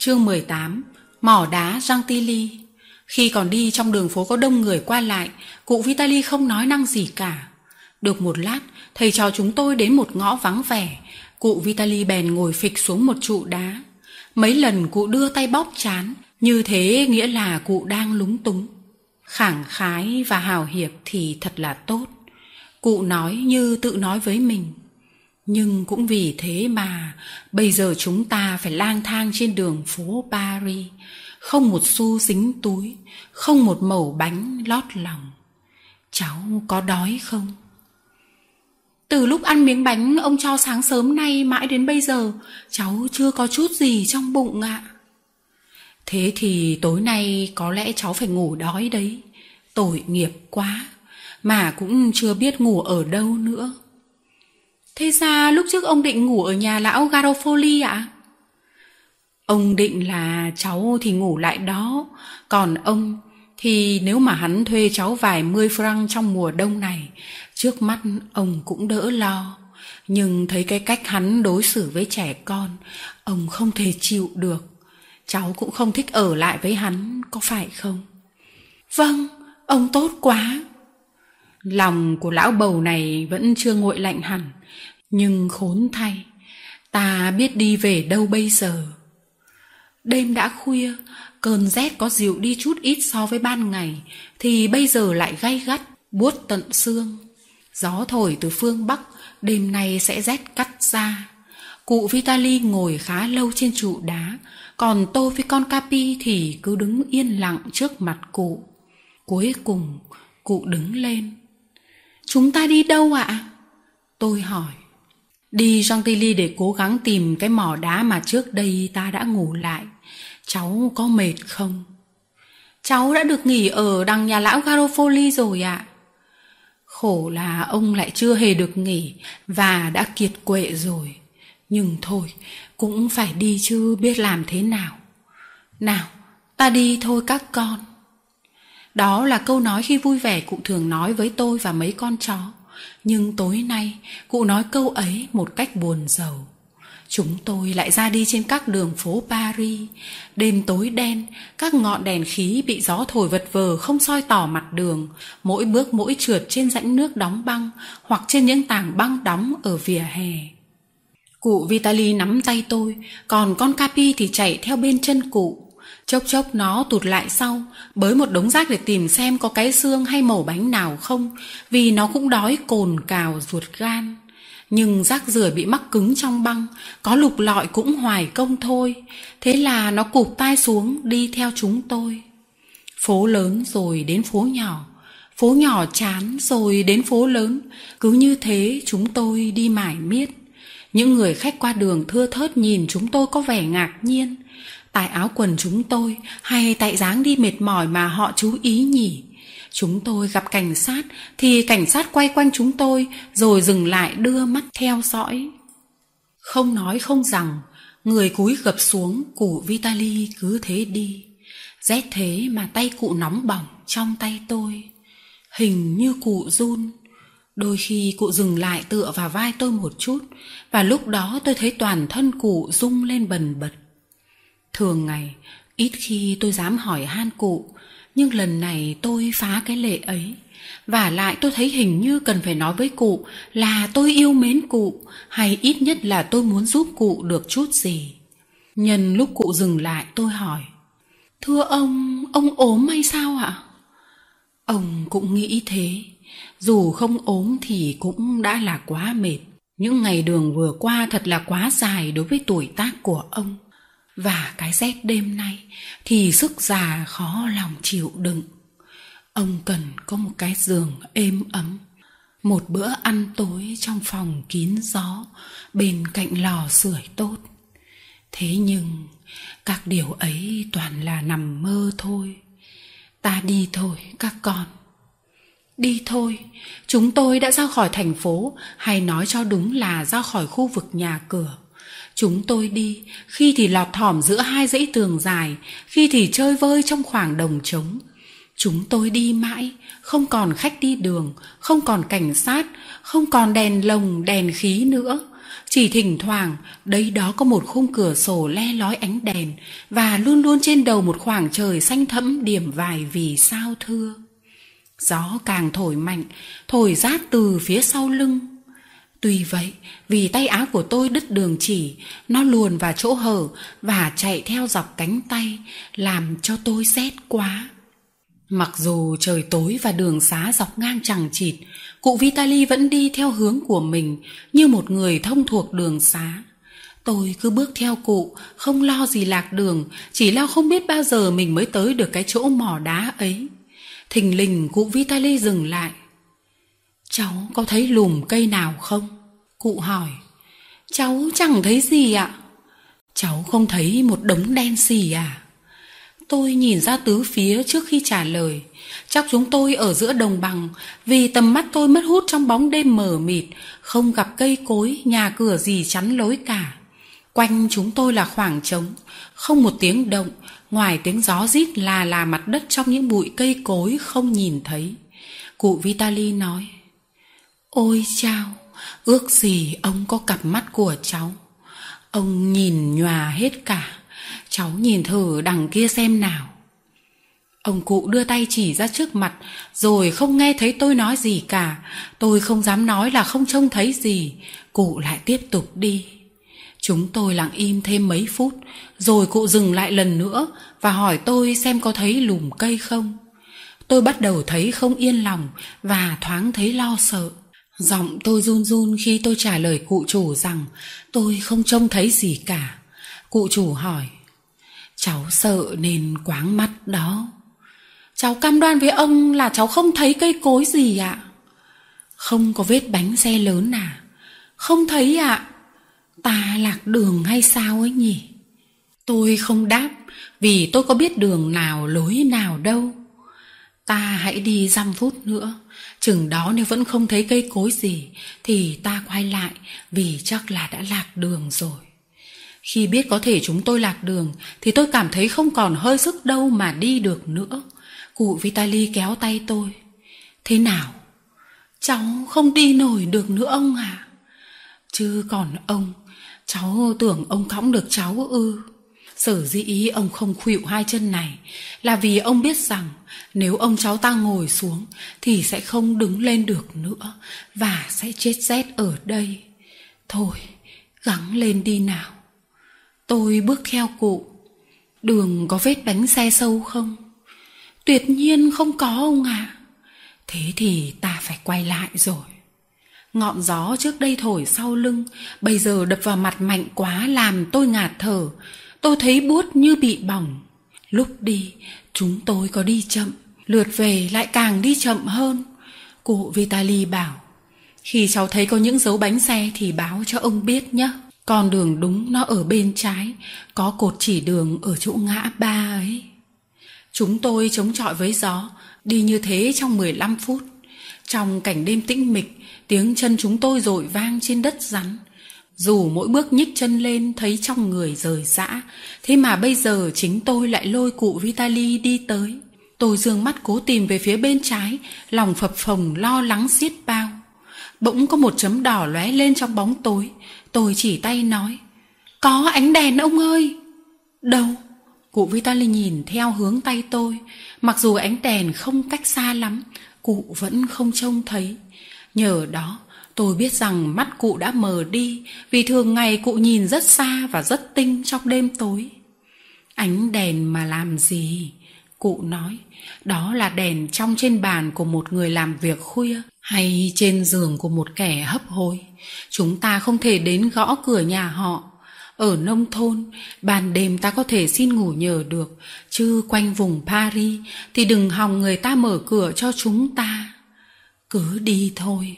Chương 18 Mỏ đá Giang Khi còn đi trong đường phố có đông người qua lại, cụ Vitali không nói năng gì cả. Được một lát, thầy trò chúng tôi đến một ngõ vắng vẻ. Cụ Vitali bèn ngồi phịch xuống một trụ đá. Mấy lần cụ đưa tay bóp chán, như thế nghĩa là cụ đang lúng túng. Khẳng khái và hào hiệp thì thật là tốt. Cụ nói như tự nói với mình. Nhưng cũng vì thế mà bây giờ chúng ta phải lang thang trên đường phố Paris, không một xu dính túi, không một mẩu bánh lót lòng. Cháu có đói không? Từ lúc ăn miếng bánh ông cho sáng sớm nay mãi đến bây giờ, cháu chưa có chút gì trong bụng ạ. Thế thì tối nay có lẽ cháu phải ngủ đói đấy. Tội nghiệp quá, mà cũng chưa biết ngủ ở đâu nữa. Thế ra lúc trước ông định ngủ ở nhà lão Garofoli ạ? Ông định là cháu thì ngủ lại đó, còn ông thì nếu mà hắn thuê cháu vài mươi franc trong mùa đông này, trước mắt ông cũng đỡ lo. Nhưng thấy cái cách hắn đối xử với trẻ con, ông không thể chịu được. Cháu cũng không thích ở lại với hắn, có phải không? Vâng, ông tốt quá. Lòng của lão bầu này vẫn chưa nguội lạnh hẳn, nhưng khốn thay, ta biết đi về đâu bây giờ. Đêm đã khuya, cơn rét có dịu đi chút ít so với ban ngày, thì bây giờ lại gay gắt, buốt tận xương. Gió thổi từ phương Bắc, đêm nay sẽ rét cắt ra. Cụ Vitali ngồi khá lâu trên trụ đá, còn tôi với con Capi thì cứ đứng yên lặng trước mặt cụ. Cuối cùng, cụ đứng lên. Chúng ta đi đâu ạ? Tôi hỏi. Đi Gentilly để cố gắng tìm cái mỏ đá mà trước đây ta đã ngủ lại. Cháu có mệt không? Cháu đã được nghỉ ở đằng nhà lão Garofoli rồi ạ. Khổ là ông lại chưa hề được nghỉ và đã kiệt quệ rồi. Nhưng thôi, cũng phải đi chứ biết làm thế nào. Nào, ta đi thôi các con. Đó là câu nói khi vui vẻ cụ thường nói với tôi và mấy con chó. Nhưng tối nay cụ nói câu ấy một cách buồn rầu. Chúng tôi lại ra đi trên các đường phố Paris. Đêm tối đen, các ngọn đèn khí bị gió thổi vật vờ không soi tỏ mặt đường. Mỗi bước mỗi trượt trên rãnh nước đóng băng hoặc trên những tảng băng đóng ở vỉa hè. Cụ Vitali nắm tay tôi, còn con Capi thì chạy theo bên chân cụ. Chốc chốc nó tụt lại sau, bới một đống rác để tìm xem có cái xương hay mẩu bánh nào không, vì nó cũng đói cồn cào ruột gan. Nhưng rác rưởi bị mắc cứng trong băng, có lục lọi cũng hoài công thôi. Thế là nó cụp tai xuống đi theo chúng tôi. Phố lớn rồi đến phố nhỏ, phố nhỏ chán rồi đến phố lớn, cứ như thế chúng tôi đi mải miết. Những người khách qua đường thưa thớt nhìn chúng tôi có vẻ ngạc nhiên. Tại áo quần chúng tôi hay tại dáng đi mệt mỏi mà họ chú ý nhỉ? Chúng tôi gặp cảnh sát thì cảnh sát quay quanh chúng tôi rồi dừng lại đưa mắt theo dõi. Không nói không rằng, người cúi gập xuống cụ Vitali cứ thế đi. Rét thế mà tay cụ nóng bỏng trong tay tôi. Hình như cụ run. Đôi khi cụ dừng lại tựa vào vai tôi một chút và lúc đó tôi thấy toàn thân cụ rung lên bần bật. Thường ngày, ít khi tôi dám hỏi han cụ, nhưng lần này tôi phá cái lệ ấy. Và lại tôi thấy hình như cần phải nói với cụ là tôi yêu mến cụ, hay ít nhất là tôi muốn giúp cụ được chút gì. Nhân lúc cụ dừng lại tôi hỏi, Thưa ông, ông ốm hay sao ạ? Ông cũng nghĩ thế, dù không ốm thì cũng đã là quá mệt. Những ngày đường vừa qua thật là quá dài đối với tuổi tác của ông. Và cái rét đêm nay thì sức già khó lòng chịu đựng. Ông cần có một cái giường êm ấm, một bữa ăn tối trong phòng kín gió bên cạnh lò sưởi tốt. Thế nhưng các điều ấy toàn là nằm mơ thôi. Ta đi thôi các con. Đi thôi, chúng tôi đã ra khỏi thành phố, hay nói cho đúng là ra khỏi khu vực nhà cửa. Chúng tôi đi, khi thì lọt thỏm giữa hai dãy tường dài, khi thì chơi vơi trong khoảng đồng trống. Chúng tôi đi mãi, không còn khách đi đường, không còn cảnh sát, không còn đèn lồng, đèn khí nữa. chỉ thỉnh thoảng đấy đó có một khung cửa sổ le lói ánh đèn và luôn luôn trên đầu một khoảng trời xanh thẫm điểm vài vì sao thưa gió càng thổi mạnh thổi rát từ phía sau lưng tuy vậy, vì tay áo của tôi đứt đường chỉ, nó luồn vào chỗ hở và chạy theo dọc cánh tay, làm cho tôi rét quá. Mặc dù trời tối và đường xá dọc ngang chẳng chịt, cụ vitali vẫn đi theo hướng của mình như một người thông thuộc đường xá. Tôi cứ bước theo cụ, không lo gì lạc đường, chỉ lo không biết bao giờ mình mới tới được cái chỗ mỏ đá ấy. Thình lình cụ vitali dừng lại cháu có thấy lùm cây nào không? Cụ hỏi. Cháu chẳng thấy gì ạ. Cháu không thấy một đống đen xì à? Tôi nhìn ra tứ phía trước khi trả lời. Chắc chúng tôi ở giữa đồng bằng, vì tầm mắt tôi mất hút trong bóng đêm mờ mịt, không gặp cây cối, nhà cửa gì chắn lối cả. Quanh chúng tôi là khoảng trống, không một tiếng động, ngoài tiếng gió rít là là mặt đất trong những bụi cây cối không nhìn thấy. Cụ vitali nói ôi chao, ước gì ông có cặp mắt của cháu. Ông nhìn nhòa hết cả, cháu nhìn thử đằng kia xem nào. Ông cụ đưa tay chỉ ra trước mặt, rồi không nghe thấy tôi nói gì cả. Tôi không dám nói là không trông thấy gì. Cụ lại tiếp tục đi. Chúng tôi lặng im thêm mấy phút, rồi cụ dừng lại lần nữa và hỏi tôi xem có thấy lùm cây không. Tôi bắt đầu thấy không yên lòng và thoáng thấy lo sợ giọng tôi run run khi tôi trả lời cụ chủ rằng tôi không trông thấy gì cả. Cụ chủ hỏi, cháu sợ nên quáng mắt đó. Cháu cam đoan với ông là cháu không thấy cây cối gì ạ. Không có vết bánh xe lớn à? Không thấy ạ. Ta lạc đường hay sao ấy nhỉ? Tôi không đáp, vì tôi có biết đường nào lối nào đâu. Ta hãy đi dăm phút nữa chừng đó nếu vẫn không thấy cây cối gì, thì ta quay lại, vì chắc là đã lạc đường rồi. Khi biết có thể chúng tôi lạc đường, thì tôi cảm thấy không còn hơi sức đâu mà đi được nữa. Cụ vitali kéo tay tôi. Thế nào? Cháu không đi nổi được nữa ông à chứ còn ông, cháu tưởng ông cõng được cháu ư? Sở dĩ ông không khuỵu hai chân này, là vì ông biết rằng nếu ông cháu ta ngồi xuống thì sẽ không đứng lên được nữa và sẽ chết rét ở đây. Thôi, gắng lên đi nào. Tôi bước theo cụ. Đường có vết bánh xe sâu không? Tuyệt nhiên không có ông à thế thì ta phải quay lại rồi. Ngọn gió trước đây thổi sau lưng, bây giờ đập vào mặt mạnh quá làm tôi ngạt thở tôi thấy buốt như bị bỏng. Lúc đi, chúng tôi có đi chậm, lượt về lại càng đi chậm hơn. Cụ vitali bảo, khi cháu thấy có những dấu bánh xe thì báo cho ông biết nhé. Con đường đúng nó ở bên trái, có cột chỉ đường ở chỗ ngã ba ấy. Chúng tôi chống chọi với gió, đi như thế trong 15 phút. Trong cảnh đêm tĩnh mịch, tiếng chân chúng tôi rội vang trên đất rắn dù mỗi bước nhích chân lên thấy trong người rời rã, thế mà bây giờ chính tôi lại lôi cụ vitali đi tới. Tôi dương mắt cố tìm về phía bên trái, lòng phập phồng, lo lắng xiết bao. Bỗng có một chấm đỏ lóe lên trong bóng tối. Tôi chỉ tay nói, có ánh đèn ông ơi. Đâu? Cụ vitali nhìn theo hướng tay tôi. Mặc dù ánh đèn không cách xa lắm, cụ vẫn không trông thấy. Nhờ đó tôi biết rằng mắt cụ đã mờ đi, vì thường ngày cụ nhìn rất xa và rất tinh trong đêm tối. Ánh đèn mà làm gì? Cụ nói, đó là đèn trong trên bàn của một người làm việc khuya hay trên giường của một kẻ hấp hối. Chúng ta không thể đến gõ cửa nhà họ. Ở nông thôn, ban đêm ta có thể xin ngủ nhờ được, chứ quanh vùng paris thì đừng hòng người ta mở cửa cho chúng ta. Cứ đi thôi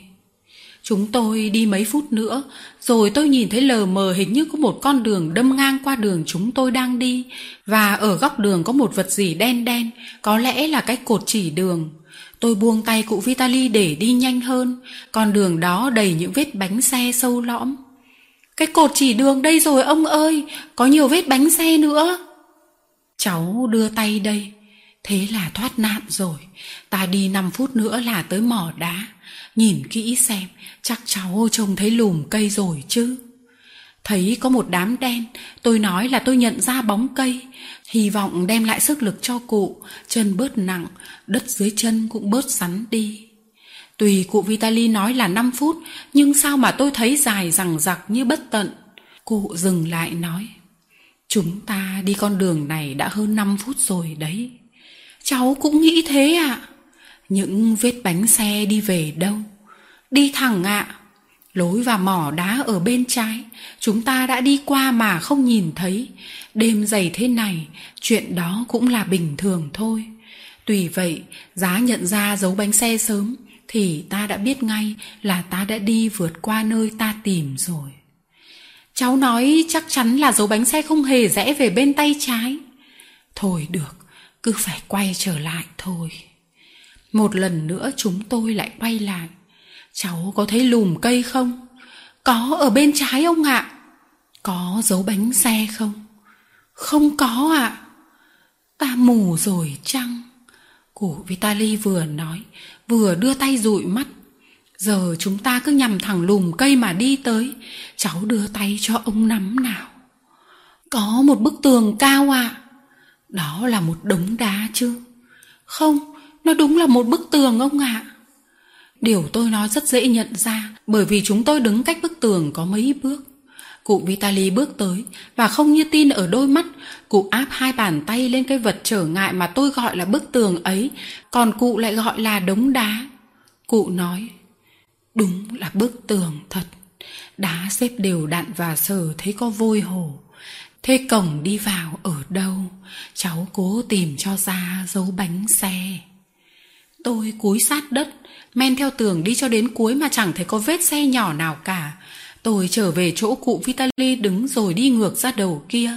chúng tôi đi mấy phút nữa, rồi tôi nhìn thấy lờ mờ hình như có một con đường đâm ngang qua đường chúng tôi đang đi, và ở góc đường có một vật gì đen đen, có lẽ là cái cột chỉ đường. Tôi buông tay cụ vitali để đi nhanh hơn, con đường đó đầy những vết bánh xe sâu lõm. Cái cột chỉ đường đây rồi ông ơi, có nhiều vết bánh xe nữa. Cháu đưa tay đây. Thế là thoát nạn rồi, ta đi 5 phút nữa là tới mỏ đá. Nhìn kỹ xem, chắc cháu trông thấy lùm cây rồi chứ. Thấy có một đám đen, tôi nói là tôi nhận ra bóng cây, hy vọng đem lại sức lực cho cụ, chân bớt nặng, đất dưới chân cũng bớt sắn đi. Tùy cụ Vitali nói là 5 phút, nhưng sao mà tôi thấy dài rằng giặc như bất tận. Cụ dừng lại nói, chúng ta đi con đường này đã hơn 5 phút rồi đấy. Cháu cũng nghĩ thế ạ. À? Những vết bánh xe đi về đâu? Đi thẳng ạ. À. Lối và mỏ đá ở bên trái, chúng ta đã đi qua mà không nhìn thấy. Đêm dày thế này, chuyện đó cũng là bình thường thôi. Tùy vậy, giá nhận ra dấu bánh xe sớm, thì ta đã biết ngay là ta đã đi vượt qua nơi ta tìm rồi. Cháu nói chắc chắn là dấu bánh xe không hề rẽ về bên tay trái. Thôi được, cứ phải quay trở lại thôi. Một lần nữa chúng tôi lại quay lại. Cháu có thấy lùm cây không? Có ở bên trái ông ạ. Có dấu bánh xe không? Không có ạ. Ta mù rồi chăng? Cụ Vitali vừa nói, vừa đưa tay dụi mắt. Giờ chúng ta cứ nhằm thẳng lùm cây mà đi tới. Cháu đưa tay cho ông nắm nào. Có một bức tường cao ạ. À. Đó là một đống đá chứ. Không, nó đúng là một bức tường ông ạ. À. Điều tôi nói rất dễ nhận ra bởi vì chúng tôi đứng cách bức tường có mấy bước. Cụ Vitali bước tới và không như tin ở đôi mắt, cụ áp hai bàn tay lên cái vật trở ngại mà tôi gọi là bức tường ấy, còn cụ lại gọi là đống đá. Cụ nói, đúng là bức tường thật, đá xếp đều đặn và sờ thấy có vôi hồ. Thế cổng đi vào ở đâu? Cháu cố tìm cho ra dấu bánh xe. Tôi cúi sát đất, men theo tường đi cho đến cuối mà chẳng thấy có vết xe nhỏ nào cả. Tôi trở về chỗ cụ Vitali đứng rồi đi ngược ra đầu kia.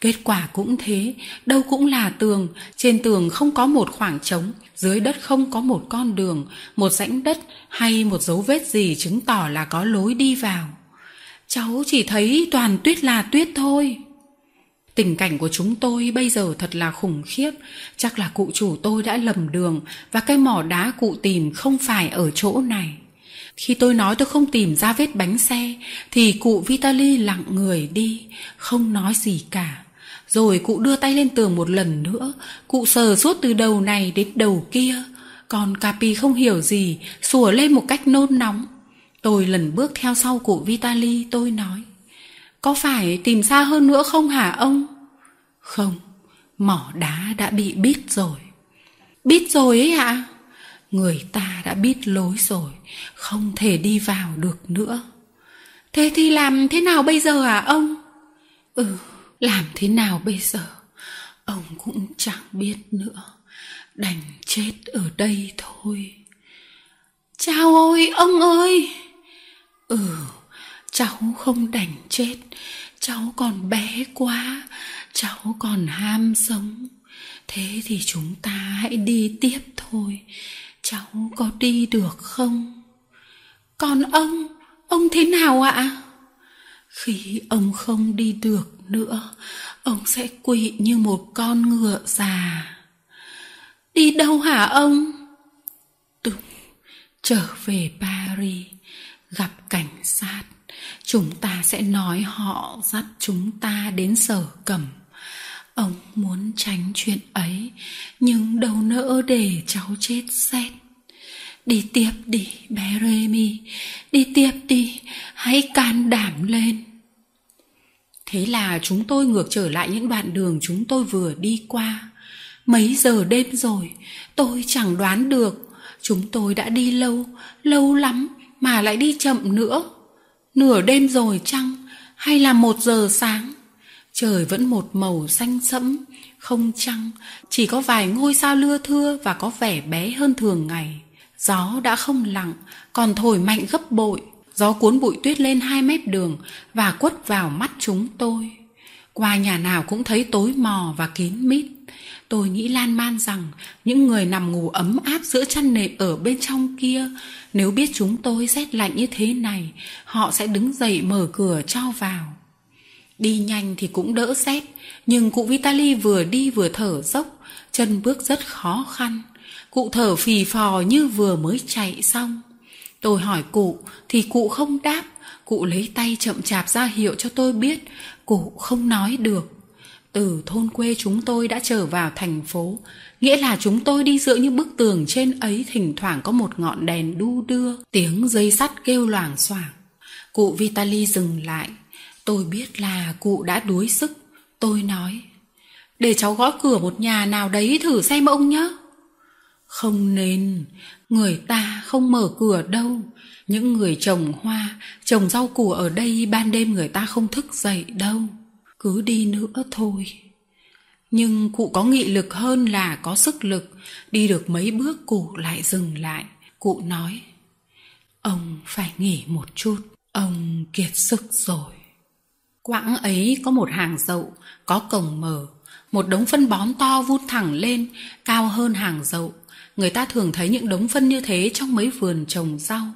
Kết quả cũng thế, đâu cũng là tường, trên tường không có một khoảng trống, dưới đất không có một con đường, một rãnh đất hay một dấu vết gì chứng tỏ là có lối đi vào. Cháu chỉ thấy toàn tuyết là tuyết thôi. Tình cảnh của chúng tôi bây giờ thật là khủng khiếp, chắc là cụ chủ tôi đã lầm đường và cái mỏ đá cụ tìm không phải ở chỗ này. Khi tôi nói tôi không tìm ra vết bánh xe thì cụ Vitali lặng người đi, không nói gì cả. Rồi cụ đưa tay lên tường một lần nữa, cụ sờ suốt từ đầu này đến đầu kia. Còn Capi không hiểu gì, sủa lên một cách nôn nóng. Tôi lần bước theo sau cụ Vitali, tôi nói. Có phải tìm xa hơn nữa không hả ông? Không, mỏ đá đã bị bít rồi. Bít rồi ấy ạ? À? Người ta đã biết lối rồi, không thể đi vào được nữa. Thế thì làm thế nào bây giờ à ông? Ừ, làm thế nào bây giờ? Ông cũng chẳng biết nữa. Đành chết ở đây thôi. Chào ôi, ông ơi! Ừ, cháu không đành chết. Cháu còn bé quá, cháu còn ham sống. Thế thì chúng ta hãy đi tiếp thôi. Cháu có đi được không? Còn ông ông thế nào ạ? Khi ông không đi được nữa ông sẽ quỵ như một con ngựa già. Đi đâu hả ông? Tôi trở về paris gặp cảnh sát chúng ta sẽ nói họ dắt chúng ta đến sở cẩm Ông muốn tránh chuyện ấy, nhưng đâu nỡ để cháu chết rét. Đi tiếp đi, bé Remy, đi tiếp đi, hãy can đảm lên. Thế là chúng tôi ngược trở lại những đoạn đường chúng tôi vừa đi qua. Mấy giờ đêm rồi, tôi chẳng đoán được. Chúng tôi đã đi lâu, lâu lắm mà lại đi chậm nữa. Nửa đêm rồi chăng? Hay là một giờ sáng? Trời vẫn một màu xanh sẫm, không trăng, chỉ có vài ngôi sao lưa thưa và có vẻ bé hơn thường ngày. Gió đã không lặng, còn thổi mạnh gấp bội. Gió cuốn bụi tuyết lên hai mép đường và quất vào mắt chúng tôi. Qua nhà nào cũng thấy tối mò và kín mít. Tôi nghĩ lan man rằng những người nằm ngủ ấm áp giữa chăn nệm ở bên trong kia, nếu biết chúng tôi rét lạnh như thế này, họ sẽ đứng dậy mở cửa cho vào. Đi nhanh thì cũng đỡ rét, nhưng cụ Vitali vừa đi vừa thở dốc, chân bước rất khó khăn. Cụ thở phì phò như vừa mới chạy xong. Tôi hỏi cụ thì cụ không đáp, cụ lấy tay chậm chạp ra hiệu cho tôi biết cụ không nói được. Từ thôn quê chúng tôi đã trở vào thành phố, nghĩa là chúng tôi đi giữa những bức tường trên ấy thỉnh thoảng có một ngọn đèn đu đưa, tiếng dây sắt kêu loảng xoảng. Cụ Vitali dừng lại, tôi biết là cụ đã đuối sức. Tôi nói, để cháu gõ cửa một nhà nào đấy thử xem ông nhé. Không nên, người ta không mở cửa đâu. Những người trồng hoa, trồng rau củ ở đây ban đêm người ta không thức dậy đâu. Cứ đi nữa thôi. Nhưng cụ có nghị lực hơn là có sức lực. Đi được mấy bước cụ lại dừng lại. Cụ nói, ông phải nghỉ một chút. Ông kiệt sức rồi. Quãng ấy có một hàng dậu, có cổng mở, một đống phân bón to vút thẳng lên, cao hơn hàng dậu. Người ta thường thấy những đống phân như thế trong mấy vườn trồng rau.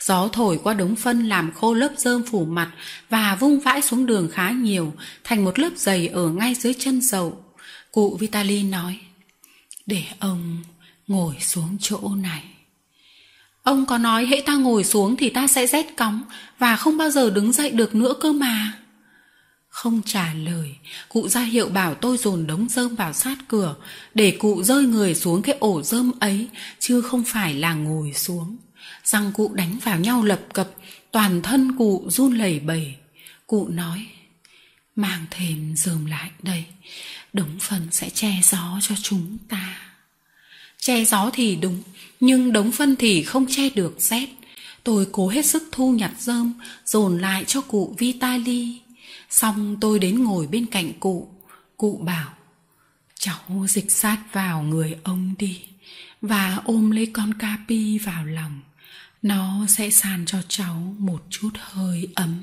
Gió thổi qua đống phân làm khô lớp rơm phủ mặt và vung vãi xuống đường khá nhiều, thành một lớp dày ở ngay dưới chân dậu. Cụ Vitali nói, để ông ngồi xuống chỗ này. Ông có nói hễ ta ngồi xuống thì ta sẽ rét cóng và không bao giờ đứng dậy được nữa cơ mà. Không trả lời, cụ ra hiệu bảo tôi dồn đống rơm vào sát cửa để cụ rơi người xuống cái ổ rơm ấy chứ không phải là ngồi xuống. Răng cụ đánh vào nhau lập cập, toàn thân cụ run lẩy bẩy. Cụ nói, mang thêm rơm lại đây, đống phân sẽ che gió cho chúng ta. Che gió thì đúng, nhưng đống phân thì không che được rét. Tôi cố hết sức thu nhặt rơm, dồn lại cho cụ Vitali. Xong tôi đến ngồi bên cạnh cụ. Cụ bảo, cháu dịch sát vào người ông đi và ôm lấy con Capi vào lòng. Nó sẽ sàn cho cháu một chút hơi ấm.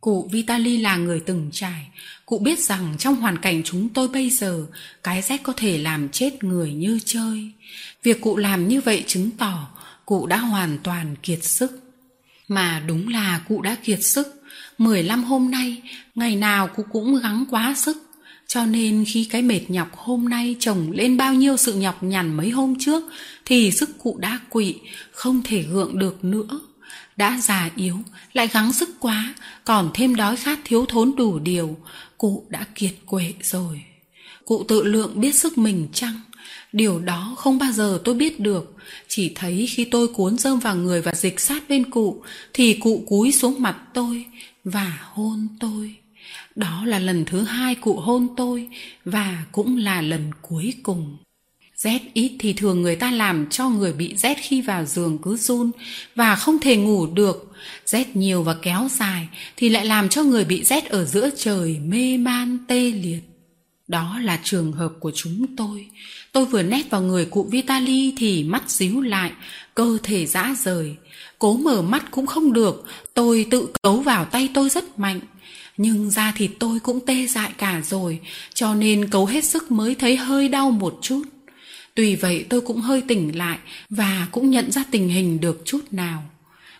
Cụ Vitali là người từng trải, cụ biết rằng trong hoàn cảnh chúng tôi bây giờ, cái rét có thể làm chết người như chơi. Việc cụ làm như vậy chứng tỏ cụ đã hoàn toàn kiệt sức. Mà đúng là cụ đã kiệt sức, 15 hôm nay, ngày nào cụ cũng gắng quá sức. Cho nên khi cái mệt nhọc hôm nay chồng lên bao nhiêu sự nhọc nhằn mấy hôm trước thì sức cụ đã quỵ, không thể gượng được nữa. Đã già yếu, lại gắng sức quá, còn thêm đói khát thiếu thốn đủ điều, cụ đã kiệt quệ rồi. Cụ tự lượng biết sức mình chăng? Điều đó không bao giờ tôi biết được, chỉ thấy khi tôi cuốn rơm vào người và dịch sát bên cụ, thì cụ cúi xuống mặt tôi và hôn tôi. Đó là lần thứ hai cụ hôn tôi và cũng là lần cuối cùng. Rét ít thì thường người ta làm cho người bị rét khi vào giường cứ run và không thể ngủ được. Rét nhiều và kéo dài thì lại làm cho người bị rét ở giữa trời mê man tê liệt. Đó là trường hợp của chúng tôi. Tôi vừa nét vào người cụ Vitali thì mắt díu lại, cơ thể dã rời. Cố mở mắt cũng không được, tôi tự cấu vào tay tôi rất mạnh. Nhưng da thịt tôi cũng tê dại cả rồi, cho nên cấu hết sức mới thấy hơi đau một chút. Tuy vậy tôi cũng hơi tỉnh lại và cũng nhận ra tình hình được chút nào.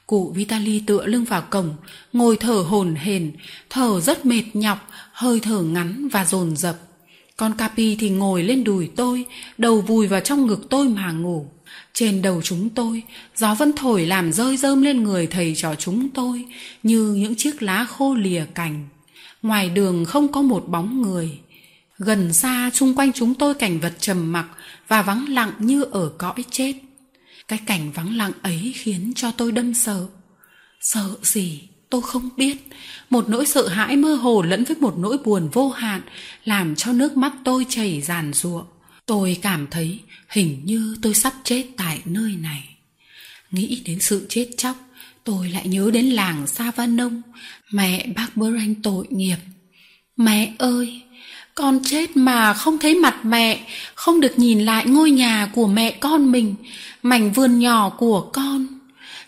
Cụ Vitali tựa lưng vào cổng, ngồi thở hổn hển, thở rất mệt nhọc, hơi thở ngắn và dồn dập. Con Capi thì ngồi lên đùi tôi, đầu vùi vào trong ngực tôi mà ngủ. Trên đầu chúng tôi, gió vẫn thổi làm rơi rơm lên người thầy trò chúng tôi như những chiếc lá khô lìa cành. Ngoài đường không có một bóng người. Gần xa chung quanh chúng tôi cảnh vật trầm mặc và vắng lặng như ở cõi chết. Cái cảnh vắng lặng ấy khiến cho tôi đâm sợ. Sợ gì? Tôi không biết. Một nỗi sợ hãi mơ hồ lẫn với một nỗi buồn vô hạn làm cho nước mắt tôi chảy ràn ruộng. Tôi cảm thấy hình như tôi sắp chết tại nơi này. Nghĩ đến sự chết chóc, tôi lại nhớ đến làng Savanông, mẹ bác Branh tội nghiệp. Mẹ ơi, con chết mà không thấy mặt mẹ, không được nhìn lại ngôi nhà của mẹ con mình, mảnh vườn nhỏ của con.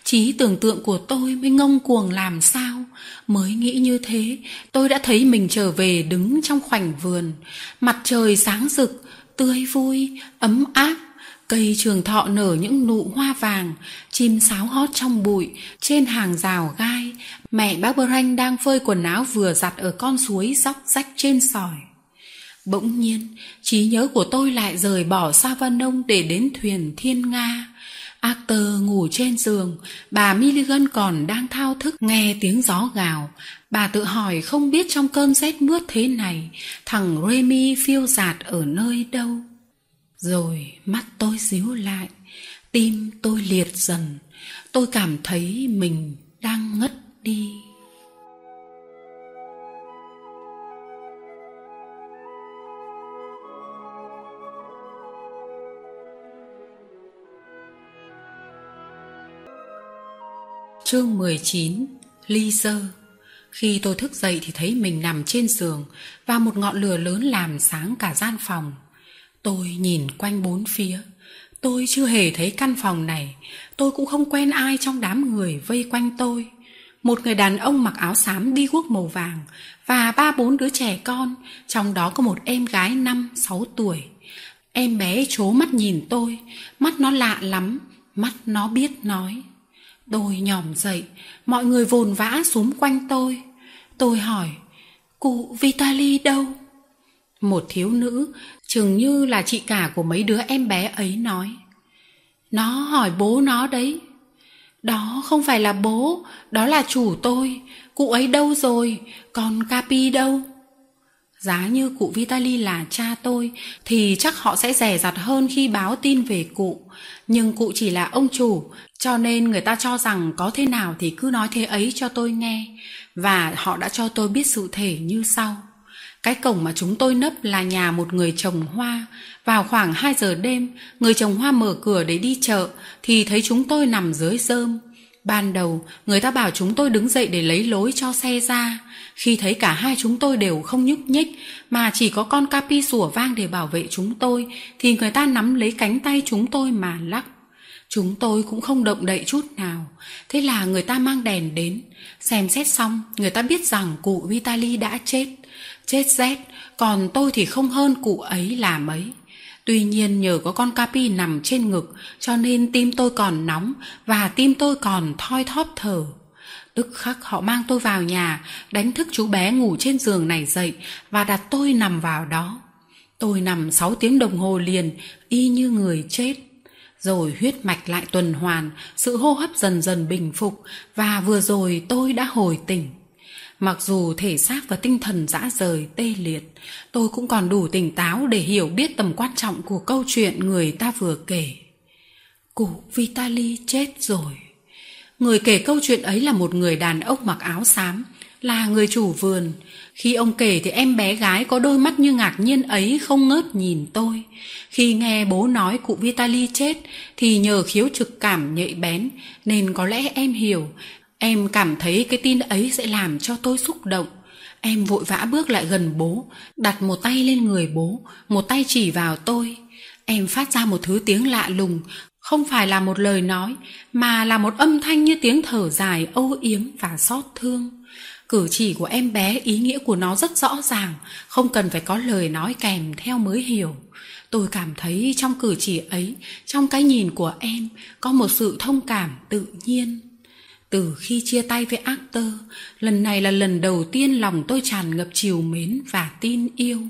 Trí tưởng tượng của tôi mới ngông cuồng làm sao Mới nghĩ như thế Tôi đã thấy mình trở về đứng trong khoảnh vườn Mặt trời sáng rực Tươi vui, ấm áp. Cây trường thọ nở những nụ hoa vàng Chim sáo hót trong bụi Trên hàng rào gai. Mẹ bác Bơ Ranh đang phơi quần áo vừa giặt Ở con suối dốc rách trên sỏi. Bỗng nhiên, trí nhớ của tôi lại rời bỏ Sa Van Nông để đến thuyền Thiên Nga. Arthur ngủ trên giường, bà Milligan còn đang thao thức nghe tiếng gió gào. Bà tự hỏi không biết trong cơn rét mướt thế này, thằng Remy phiêu dạt ở nơi đâu. Rồi mắt tôi díu lại, tim tôi liệt dần, tôi cảm thấy mình đang ngất đi. Chương 19 Ly sơ Khi tôi thức dậy thì thấy mình nằm trên giường và một ngọn lửa lớn làm sáng cả gian phòng. Tôi nhìn quanh bốn phía. Tôi chưa hề thấy căn phòng này. Tôi cũng không quen ai trong đám người vây quanh tôi. Một người đàn ông mặc áo xám đi guốc màu vàng và ba bốn đứa trẻ con, trong đó có một em gái năm sáu tuổi. Em bé chố mắt nhìn tôi, mắt nó lạ lắm, mắt nó biết nói. Tôi nhòm dậy, mọi người vồn vã xúm quanh tôi. Tôi hỏi, cụ Vitali đâu? Một thiếu nữ, chừng như là chị cả của mấy đứa em bé ấy nói. Nó hỏi bố nó đấy. Đó không phải là bố, đó là chủ tôi. Cụ ấy đâu rồi, còn Capi đâu? Giá như cụ Vitali là cha tôi thì chắc họ sẽ rẻ rặt hơn khi báo tin về cụ. Nhưng cụ chỉ là ông chủ, cho nên người ta cho rằng có thế nào thì cứ nói thế ấy cho tôi nghe. Và họ đã cho tôi biết sự thể như sau. Cái cổng mà chúng tôi nấp là nhà một người trồng hoa. Vào khoảng 2 giờ đêm, người trồng hoa mở cửa để đi chợ thì thấy chúng tôi nằm dưới rơm. Ban đầu, người ta bảo chúng tôi đứng dậy để lấy lối cho xe ra. Khi thấy cả hai chúng tôi đều không nhúc nhích, mà chỉ có con Capi sủa vang để bảo vệ chúng tôi, thì người ta nắm lấy cánh tay chúng tôi mà lắc. Chúng tôi cũng không động đậy chút nào. Thế là người ta mang đèn đến. Xem xét xong, người ta biết rằng cụ Vitali đã chết. Chết rét, còn tôi thì không hơn cụ ấy là mấy. Tuy nhiên nhờ có con Capi nằm trên ngực cho nên tim tôi còn nóng và tim tôi còn thoi thóp thở. Tức khắc họ mang tôi vào nhà, đánh thức chú bé ngủ trên giường này dậy và đặt tôi nằm vào đó. Tôi nằm 6 tiếng đồng hồ liền, y như người chết. Rồi huyết mạch lại tuần hoàn, sự hô hấp dần dần bình phục và vừa rồi tôi đã hồi tỉnh. Mặc dù thể xác và tinh thần dã rời, tê liệt, tôi cũng còn đủ tỉnh táo để hiểu biết tầm quan trọng của câu chuyện người ta vừa kể. Cụ Vitali chết rồi. Người kể câu chuyện ấy là một người đàn ông mặc áo xám, là người chủ vườn. Khi ông kể thì em bé gái có đôi mắt như ngạc nhiên ấy không ngớt nhìn tôi. Khi nghe bố nói cụ Vitali chết thì nhờ khiếu trực cảm nhạy bén nên có lẽ em hiểu. Em cảm thấy cái tin ấy sẽ làm cho tôi xúc động. Em vội vã bước lại gần bố, đặt một tay lên người bố, một tay chỉ vào tôi. Em phát ra một thứ tiếng lạ lùng, không phải là một lời nói, mà là một âm thanh như tiếng thở dài âu yếm và xót thương. Cử chỉ của em bé ý nghĩa của nó rất rõ ràng, không cần phải có lời nói kèm theo mới hiểu. Tôi cảm thấy trong cử chỉ ấy, trong cái nhìn của em, có một sự thông cảm tự nhiên. Từ khi chia tay với Actor, lần này là lần đầu tiên lòng tôi tràn ngập chiều mến và tin yêu.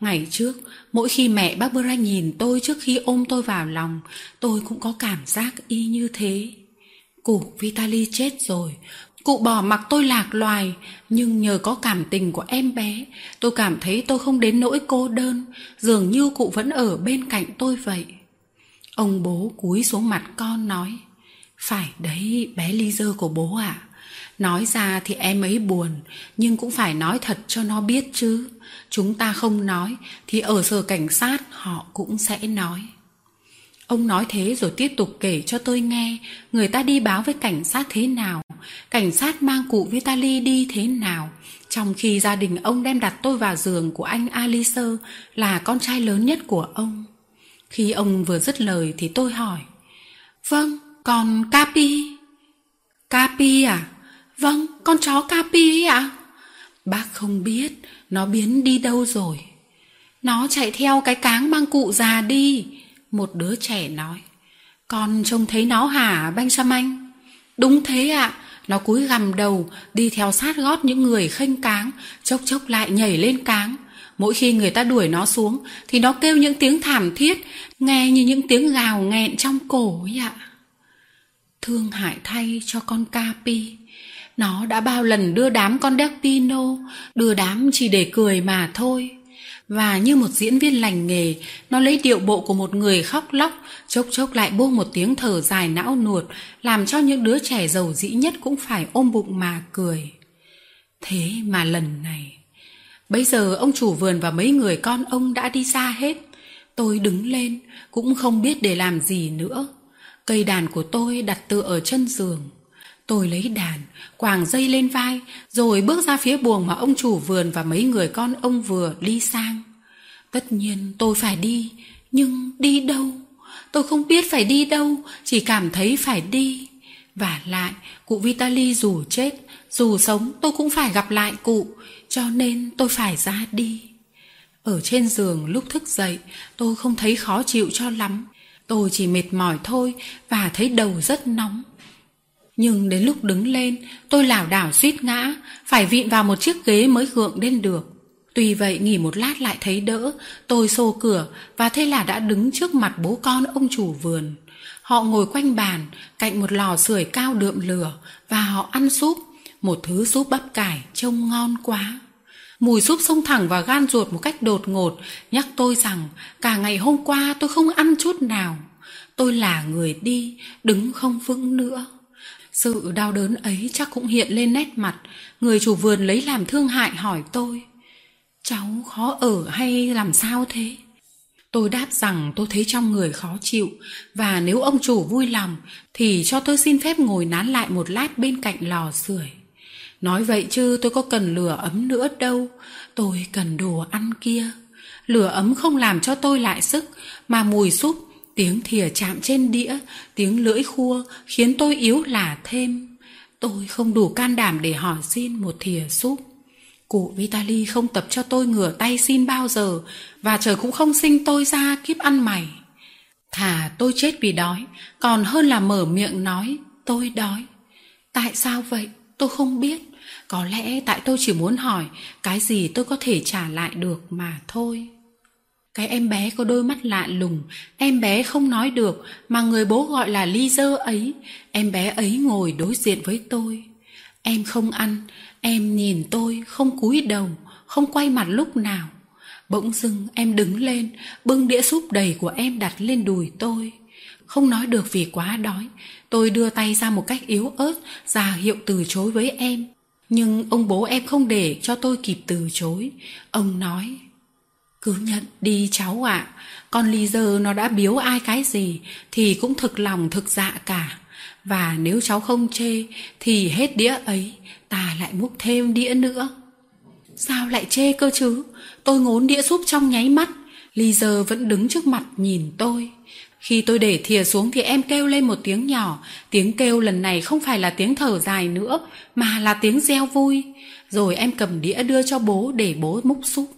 Ngày trước, mỗi khi mẹ Barbara nhìn tôi trước khi ôm tôi vào lòng, tôi cũng có cảm giác y như thế. Cụ Vitali chết rồi, cụ bỏ mặc tôi lạc loài, nhưng nhờ có cảm tình của em bé, tôi cảm thấy tôi không đến nỗi cô đơn, dường như cụ vẫn ở bên cạnh tôi vậy. Ông bố cúi xuống mặt con nói, phải đấy bé Lisa của bố ạ. À? Nói ra thì em ấy buồn, nhưng cũng phải nói thật cho nó biết chứ. Chúng ta không nói, thì ở sở cảnh sát họ cũng sẽ nói. Ông nói thế rồi tiếp tục kể cho tôi nghe người ta đi báo với cảnh sát thế nào, cảnh sát mang cụ Vitali đi thế nào, trong khi gia đình ông đem đặt tôi vào giường của anh Alicer là con trai lớn nhất của ông. Khi ông vừa dứt lời thì tôi hỏi, Vâng, còn Capi? Capi à? Vâng, con chó Capi ạ. À? Bác không biết nó biến đi đâu rồi. Nó chạy theo cái cáng mang cụ già đi. Một đứa trẻ nói. Con trông thấy nó hả Benjamin? Đúng thế ạ. À. Nó cúi gằm đầu, đi theo sát gót những người khênh cáng, chốc chốc lại nhảy lên cáng. Mỗi khi người ta đuổi nó xuống thì nó kêu những tiếng thảm thiết, nghe như những tiếng gào nghẹn trong cổ ấy ạ. Thương hại thay cho con Capi. Nó đã bao lần đưa đám con Delpino, đưa đám chỉ để cười mà thôi. Và như một diễn viên lành nghề, nó lấy điệu bộ của một người khóc lóc, chốc chốc lại buông một tiếng thở dài não nuột, làm cho những đứa trẻ giàu dĩ nhất cũng phải ôm bụng mà cười. Thế mà lần này, bây giờ ông chủ vườn và mấy người con ông đã đi xa hết. Tôi đứng lên, cũng không biết để làm gì nữa. Cây đàn của tôi đặt tựa ở chân giường. Tôi lấy đàn, quàng dây lên vai, rồi bước ra phía buồng mà ông chủ vườn và mấy người con ông vừa đi sang. Tất nhiên tôi phải đi, nhưng đi đâu? Tôi không biết phải đi đâu, chỉ cảm thấy phải đi. Và lại, cụ Vitali dù chết, dù sống tôi cũng phải gặp lại cụ, cho nên tôi phải ra đi. Ở trên giường lúc thức dậy, tôi không thấy khó chịu cho lắm. Tôi chỉ mệt mỏi thôi và thấy đầu rất nóng. Nhưng đến lúc đứng lên, tôi lảo đảo suýt ngã, phải vịn vào một chiếc ghế mới gượng lên được. Tuy vậy nghỉ một lát lại thấy đỡ, tôi xô cửa và thế là đã đứng trước mặt bố con ông chủ vườn. Họ ngồi quanh bàn, cạnh một lò sưởi cao đượm lửa và họ ăn súp, một thứ súp bắp cải trông ngon quá. Mùi súp xông thẳng vào gan ruột một cách đột ngột, nhắc tôi rằng cả ngày hôm qua tôi không ăn chút nào. Tôi là người đi, đứng không vững nữa. Sự đau đớn ấy chắc cũng hiện lên nét mặt, người chủ vườn lấy làm thương hại hỏi tôi. Cháu khó ở hay làm sao thế? Tôi đáp rằng tôi thấy trong người khó chịu và nếu ông chủ vui lòng thì cho tôi xin phép ngồi nán lại một lát bên cạnh lò sưởi. Nói vậy chứ tôi có cần lửa ấm nữa đâu, tôi cần đồ ăn kia. Lửa ấm không làm cho tôi lại sức, mà mùi súp, tiếng thìa chạm trên đĩa, tiếng lưỡi khua khiến tôi yếu là thêm. Tôi không đủ can đảm để hỏi xin một thìa súp. Cụ Vitali không tập cho tôi ngửa tay xin bao giờ và trời cũng không sinh tôi ra kiếp ăn mày. Thà tôi chết vì đói, còn hơn là mở miệng nói tôi đói. Tại sao vậy? Tôi không biết. Có lẽ tại tôi chỉ muốn hỏi cái gì tôi có thể trả lại được mà thôi. Cái em bé có đôi mắt lạ lùng, em bé không nói được mà người bố gọi là ly dơ ấy, em bé ấy ngồi đối diện với tôi. Em không ăn, em nhìn tôi không cúi đầu, không quay mặt lúc nào. Bỗng dưng em đứng lên, bưng đĩa súp đầy của em đặt lên đùi tôi. Không nói được vì quá đói, tôi đưa tay ra một cách yếu ớt, ra hiệu từ chối với em. Nhưng ông bố em không để cho tôi kịp từ chối. Ông nói, cứ nhận đi cháu ạ, à. con ly giờ nó đã biếu ai cái gì thì cũng thực lòng thực dạ cả. Và nếu cháu không chê thì hết đĩa ấy, ta lại múc thêm đĩa nữa. Sao lại chê cơ chứ? Tôi ngốn đĩa súp trong nháy mắt. Ly giờ vẫn đứng trước mặt nhìn tôi. Khi tôi để thìa xuống thì em kêu lên một tiếng nhỏ, tiếng kêu lần này không phải là tiếng thở dài nữa, mà là tiếng reo vui. Rồi em cầm đĩa đưa cho bố để bố múc súp.